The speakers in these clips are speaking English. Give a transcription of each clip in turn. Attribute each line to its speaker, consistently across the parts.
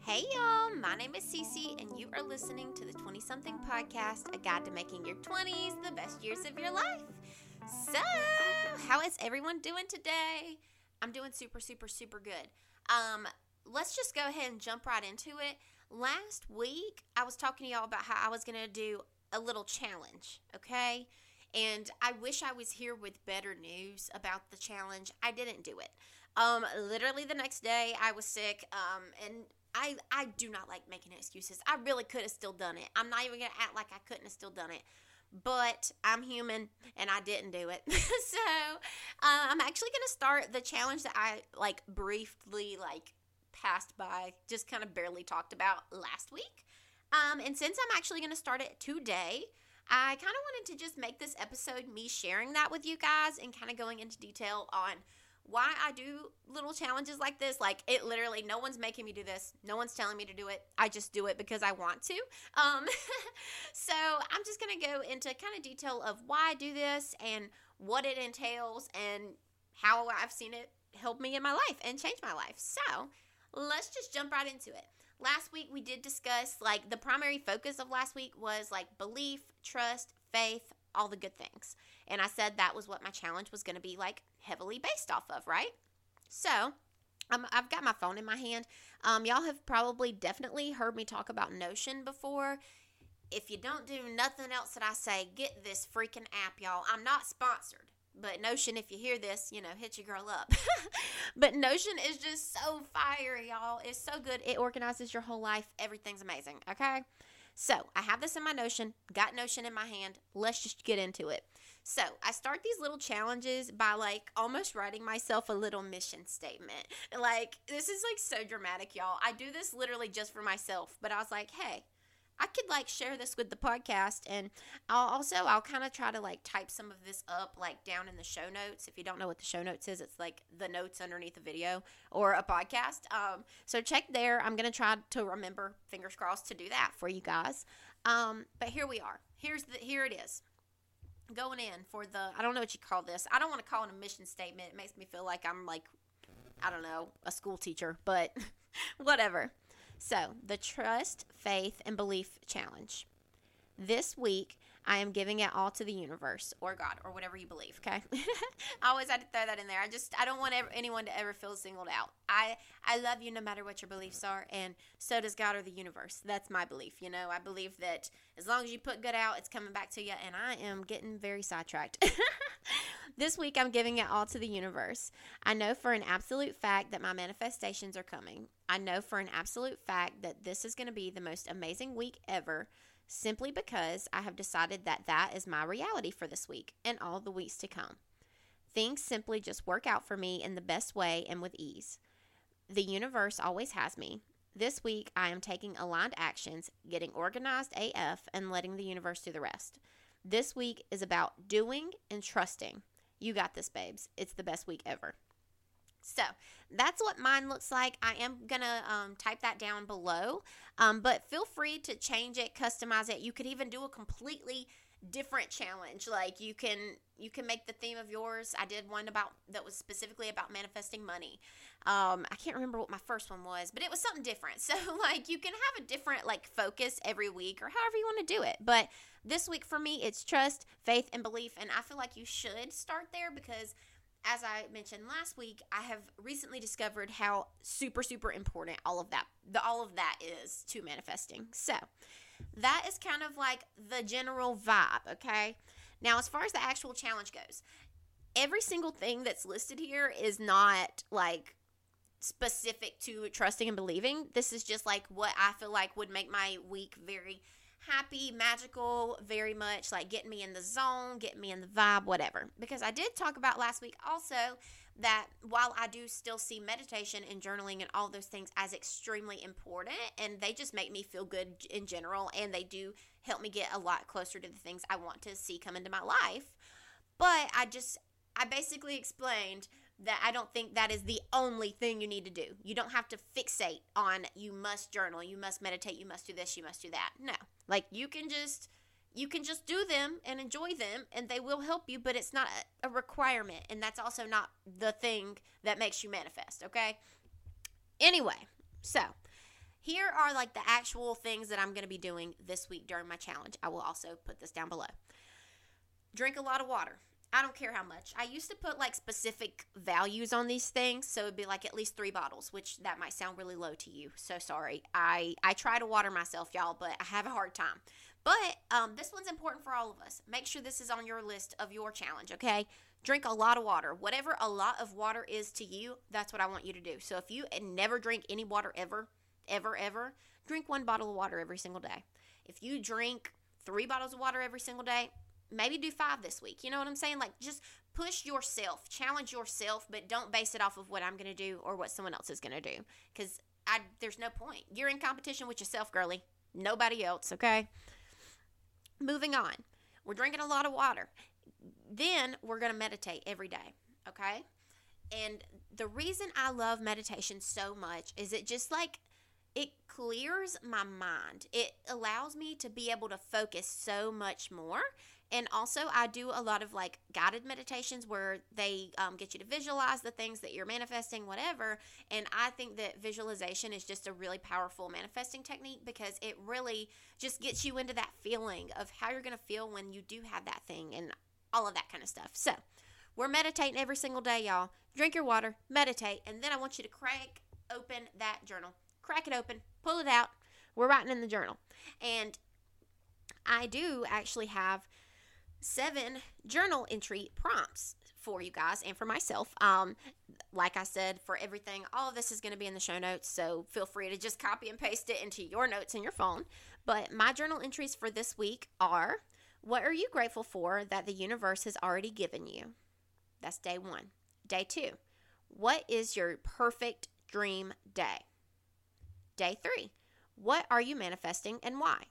Speaker 1: Hey y'all, my name is Cece, and you are listening to the 20 something podcast, a guide to making your 20s the best years of your life. So, how is everyone doing today? I'm doing super, super, super good. Um, let's just go ahead and jump right into it. Last week, I was talking to y'all about how I was going to do a little challenge, okay? And I wish I was here with better news about the challenge. I didn't do it. Um, literally the next day, I was sick. Um, and I I do not like making excuses. I really could have still done it. I'm not even gonna act like I couldn't have still done it. But I'm human and I didn't do it. so uh, I'm actually gonna start the challenge that I like briefly like passed by, just kind of barely talked about last week. Um, and since I'm actually gonna start it today, I kind of wanted to just make this episode me sharing that with you guys and kind of going into detail on why I do little challenges like this. Like it literally, no one's making me do this. No one's telling me to do it. I just do it because I want to. Um, so I'm just gonna go into kind of detail of why I do this and what it entails and how I've seen it help me in my life and change my life. So let's just jump right into it. Last week we did discuss like the primary focus of last week was like belief, trust, faith, all the good things. And I said that was what my challenge was going to be like heavily based off of, right? So, um, I've got my phone in my hand. Um, y'all have probably definitely heard me talk about Notion before. If you don't do nothing else that I say, get this freaking app, y'all. I'm not sponsored, but Notion, if you hear this, you know, hit your girl up. but Notion is just so fire, y'all. It's so good. It organizes your whole life. Everything's amazing, okay? So I have this in my Notion, got Notion in my hand. Let's just get into it. So I start these little challenges by like almost writing myself a little mission statement. Like, this is like so dramatic, y'all. I do this literally just for myself, but I was like, hey, I could like share this with the podcast and I'll also I'll kind of try to like type some of this up like down in the show notes. If you don't know what the show notes is, it's like the notes underneath a video or a podcast. Um, so check there. I'm gonna try to remember, fingers crossed, to do that for you guys. Um, but here we are. Here's the here it is. Going in for the I don't know what you call this. I don't want to call it a mission statement. It makes me feel like I'm like I don't know, a school teacher, but whatever. So, the Trust, Faith, and Belief Challenge. This week, I am giving it all to the universe or God or whatever you believe, okay? I always had to throw that in there. I just, I don't want ever, anyone to ever feel singled out. I, I love you no matter what your beliefs are, and so does God or the universe. That's my belief, you know? I believe that as long as you put good out, it's coming back to you, and I am getting very sidetracked. this week, I'm giving it all to the universe. I know for an absolute fact that my manifestations are coming. I know for an absolute fact that this is going to be the most amazing week ever simply because I have decided that that is my reality for this week and all the weeks to come. Things simply just work out for me in the best way and with ease. The universe always has me. This week, I am taking aligned actions, getting organized AF, and letting the universe do the rest. This week is about doing and trusting. You got this, babes. It's the best week ever. So that's what mine looks like. I am going to um, type that down below, um, but feel free to change it, customize it. You could even do a completely different challenge. Like you can you can make the theme of yours. I did one about that was specifically about manifesting money. Um i can't remember what my first one was but it was something different. So like you can have a different like focus every week or however you want to do it. But this week for me it's trust faith and belief. And i feel like you should start there because as I mentioned last week, I have recently discovered how super super important all of that the all of that is to manifesting. So, that is kind of like the general vibe, okay? Now, as far as the actual challenge goes, every single thing that's listed here is not like specific to trusting and believing. This is just like what I feel like would make my week very happy, magical, very much like getting me in the zone, getting me in the vibe, whatever. Because I did talk about last week also that while I do still see meditation and journaling and all those things as extremely important, and they just make me feel good in general, and they do help me get a lot closer to the things I want to see come into my life. But I just, I basically explained that I don't think that is the only thing you need to do. You don't have to fixate on you must journal, you must meditate, you must do this, you must do that. No. Like you can just you can just do them and enjoy them and they will help you, but it's not a, requirement and that's also not the thing that makes you manifest, okay? Anyway, so here are like the actual things that I'm going to be doing this week during my challenge. I will also put this down below. Drink a lot of water. I don't care how much. I used to put like specific values on these things, so it'd be like at least 3 bottles, which that might sound really low to you. So sorry. I I try to water myself, y'all, but I have a hard time. But um, this one's important for all of us. Make sure this is on your list of your challenge, okay? Drink a lot of water. Whatever a lot of water is to you, that's what I want you to do. So if you never drink any water ever, ever, ever, drink one bottle of water every single day. If you drink three bottles of water every single day, maybe do five this week. You know what I'm saying? Like just push yourself, challenge yourself, but don't base it off of what I'm going to do or what someone else is going to do because I there's no point. You're in competition with yourself, girly. Nobody else, okay? Moving on. We're drinking a lot of water. Then we're going to meditate every day, okay? And the reason I love meditation so much is it just like it clears my mind. It allows me to be able to focus so much more. And also, I do a lot of like guided meditations where they um, get you to visualize the things that you're manifesting, whatever. And I think that visualization is just a really powerful manifesting technique because it really just gets you into that feeling of how you're going to feel when you do have that thing and all of that kind of stuff. So, we're meditating every single day, y'all. Drink your water, meditate, and then I want you to crack open that journal. Crack it open, pull it out. We're writing in the journal. And I do actually have seven journal entry prompts for you guys and for myself. Um, like I said, for everything, all of this is going to be in the show notes, so feel free to just copy and paste it into your notes in your phone. But my journal entries for this week are What are you grateful for that the universe has already given you? That's day one. Day two, What is your perfect dream day? Day three, What are you manifesting and why?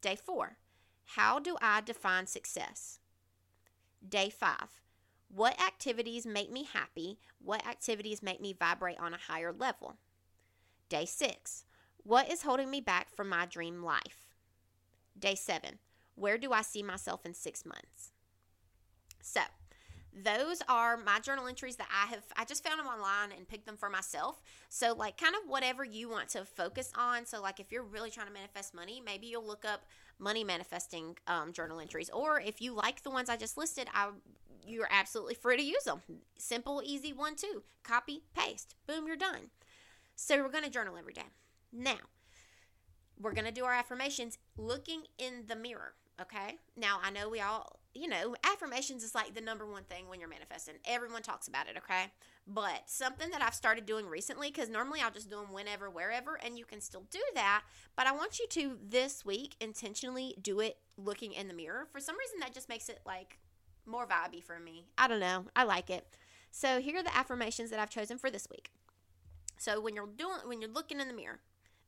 Speaker 1: Day four, how do I define success? Day five. What activities make me happy? What activities make me vibrate on a higher level? Day six. What is holding me back from my dream life? Day seven. Where do I see myself in six months? So, those are my journal entries that I have I just found them online and picked them for myself. So like kind of whatever you want to focus on. So like if you're really trying to manifest money, maybe you'll look up money manifesting um, journal entries. Or if you like the ones I just listed, I you're absolutely free to use them. Simple, easy one too. Copy, paste. Boom, you're done. So we're going to journal every day. Now, we're going to do our affirmations looking in the mirror. Okay. Now, I know we all, you know, affirmations is like the number one thing when you're manifesting. Everyone talks about it. Okay. But something that I've started doing recently, because normally I'll just do them whenever, wherever, and you can still do that. But I want you to this week intentionally do it looking in the mirror. For some reason, that just makes it like more vibey for me. I don't know. I like it. So here are the affirmations that I've chosen for this week. So when you're doing, when you're looking in the mirror,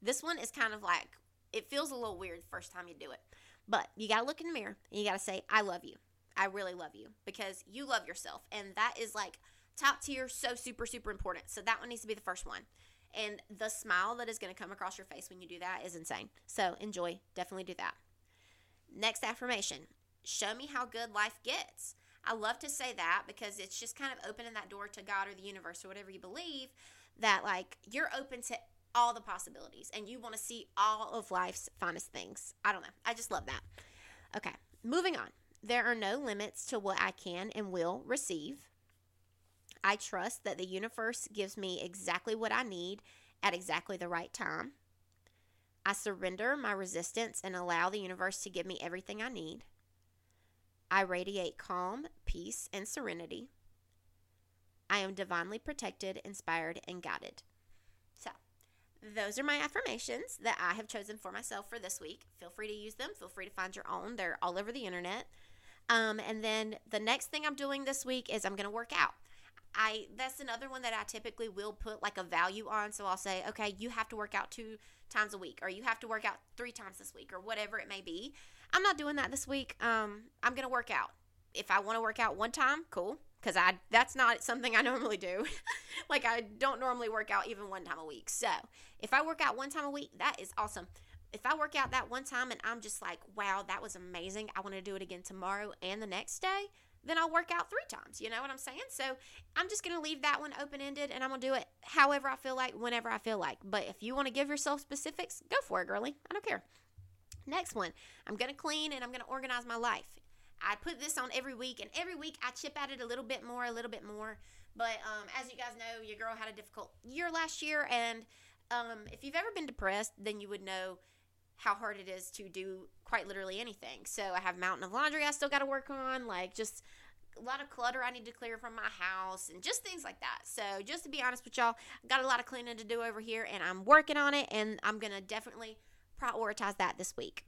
Speaker 1: this one is kind of like, it feels a little weird the first time you do it. But you got to look in the mirror and you got to say, I love you. I really love you because you love yourself. And that is like top tier, so super, super important. So that one needs to be the first one. And the smile that is going to come across your face when you do that is insane. So enjoy. Definitely do that. Next affirmation show me how good life gets. I love to say that because it's just kind of opening that door to God or the universe or whatever you believe that like you're open to all the possibilities and you want to see all of life's finest things. I don't know. I just love that. Okay, moving on. There are no limits to what I can and will receive. I trust that the universe gives me exactly what I need at exactly the right time. I surrender my resistance and allow the universe to give me everything I need. I radiate calm, peace, and serenity. I am divinely protected, inspired, and guided. So, those are my affirmations that I have chosen for myself for this week. Feel free to use them. Feel free to find your own. They're all over the internet. Um, and then the next thing I'm doing this week is I'm going to work out. I that's another one that I typically will put like a value on. So I'll say, okay, you have to work out two times a week, or you have to work out three times this week, or whatever it may be. I'm not doing that this week. Um, I'm gonna work out. If I want to work out one time, cool, because I that's not something I normally do. like I don't normally work out even one time a week. So if I work out one time a week, that is awesome. If I work out that one time and I'm just like, wow, that was amazing. I want to do it again tomorrow and the next day then I'll work out three times. You know what I'm saying? So I'm just going to leave that one open ended and I'm going to do it however I feel like, whenever I feel like. But if you want to give yourself specifics, go for it, girly. I don't care. Next one, I'm going to clean and I'm going to organize my life. I put this on every week, and every week I chip at it a little bit more, a little bit more. But um, as you guys know, your girl had a difficult year last year, and um, if you've ever been depressed, then you would know how hard it is to do quite literally anything. So I have mountain of laundry I still got to work on, like just a lot of clutter I need to clear from my house and just things like that. So just to be honest with y'all, I got a lot of cleaning to do over here and I'm working on it and I'm going to definitely prioritize that this week.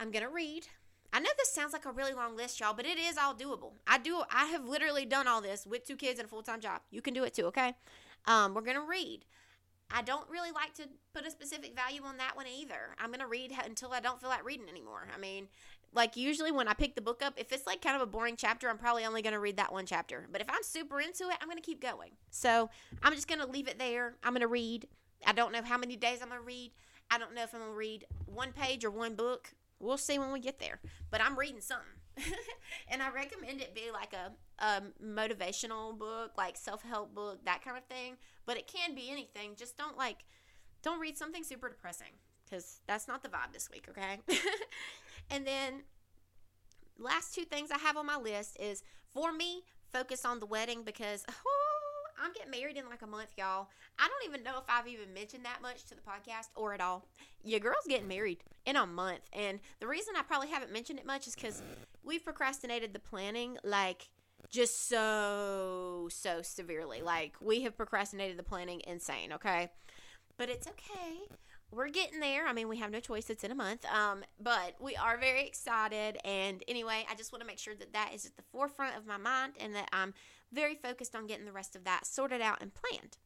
Speaker 1: I'm going to read. I know this sounds like a really long list, y'all, but it is all doable. I do I have literally done all this with two kids and a full-time job. You can do it too, okay? Um, we're going to read. I don't really like to put a specific value on that one either. I'm going to read until I don't feel like reading anymore. I mean, like usually when I pick the book up, if it's like kind of a boring chapter, I'm probably only going to read that one chapter. But if I'm super into it, I'm going to keep going. So I'm just going to leave it there. I'm going to read. I don't know how many days I'm going to read. I don't know if I'm going to read one page or one book. We'll see when we get there. But I'm reading something. and I recommend it be like a, a motivational book, like self help book, that kind of thing. But it can be anything. Just don't like, don't read something super depressing because that's not the vibe this week, okay? and then last two things I have on my list is for me, focus on the wedding because oh, I'm getting married in like a month, y'all. I don't even know if I've even mentioned that much to the podcast or at all. Your girl's getting married in a month. And the reason I probably haven't mentioned it much is because we've procrastinated the planning like just so, so severely. Like we have procrastinated the planning insane, okay? But it's okay we're getting there. I mean, we have no choice. It's in a month. Um, but we are very excited. And anyway, I just want to make sure that that is at the forefront of my mind and that I'm very focused on getting the rest of that sorted out and planned.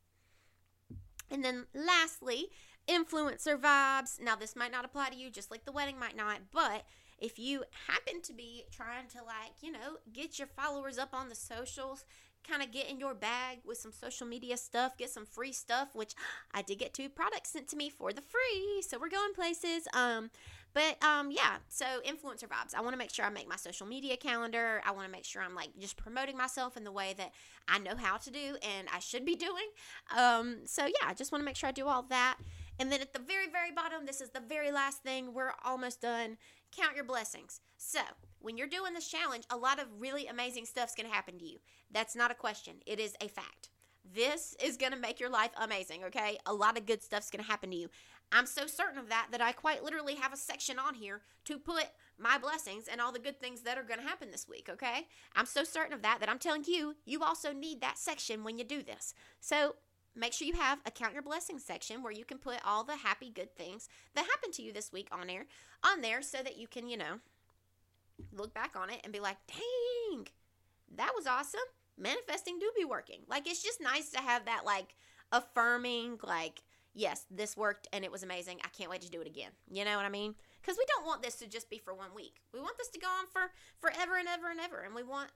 Speaker 1: And then lastly, influencer vibes. Now, this might not apply to you, just like the wedding might not, but if you happen to be trying to, like, you know, get your followers up on the socials, kind of get in your bag with some social media stuff, get some free stuff, which I did get two products sent to me for the free. So we're going places. Um, but um, yeah, so influencer vibes. I want to make sure I make my social media calendar. I want to make sure I'm like just promoting myself in the way that I know how to do and I should be doing. Um, so yeah, I just want to make sure I do all that. And then at the very, very bottom, this is the very last thing. We're almost done. Count your blessings. So, when you're doing this challenge, a lot of really amazing stuff's going to happen to you. That's not a question, it is a fact. This is going to make your life amazing, okay? A lot of good stuff's going to happen to you. I'm so certain of that that I quite literally have a section on here to put my blessings and all the good things that are going to happen this week, okay? I'm so certain of that that I'm telling you, you also need that section when you do this. So, make sure you have a count your blessings section where you can put all the happy good things that happened to you this week on there on there so that you can you know look back on it and be like dang that was awesome manifesting do be working like it's just nice to have that like affirming like yes this worked and it was amazing i can't wait to do it again you know what i mean because we don't want this to just be for one week we want this to go on for forever and ever and ever and we want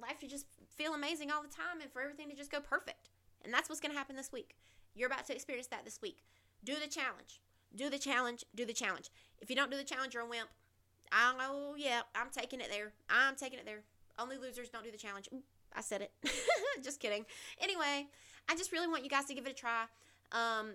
Speaker 1: life to just feel amazing all the time and for everything to just go perfect and that's what's going to happen this week. You're about to experience that this week. Do the challenge. Do the challenge. Do the challenge. If you don't do the challenge, you're a wimp. Know, yeah, I'm taking it there. I'm taking it there. Only losers don't do the challenge. Ooh, I said it. just kidding. Anyway, I just really want you guys to give it a try. Um,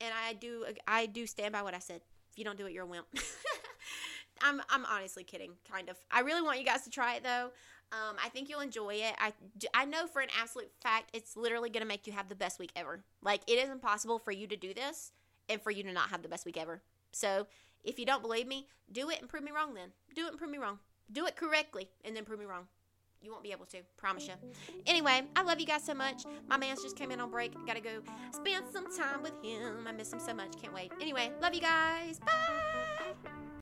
Speaker 1: and I do, I do stand by what I said. If you don't do it, you're a wimp. I'm, I'm honestly kidding, kind of. I really want you guys to try it though. Um, I think you'll enjoy it. I, I know for an absolute fact, it's literally to make you have the best week ever. Like, it is impossible for you to do this and for you to not have the best week ever. So, if you don't believe me, do it and prove me wrong then. Do it and prove me wrong. Do it correctly and then prove me wrong. You won't be able to, promise you. Anyway, I love you guys so much. My man's just came in on break. Gotta go spend some time with him. I miss him so much. Can't wait. Anyway, love you guys. Bye.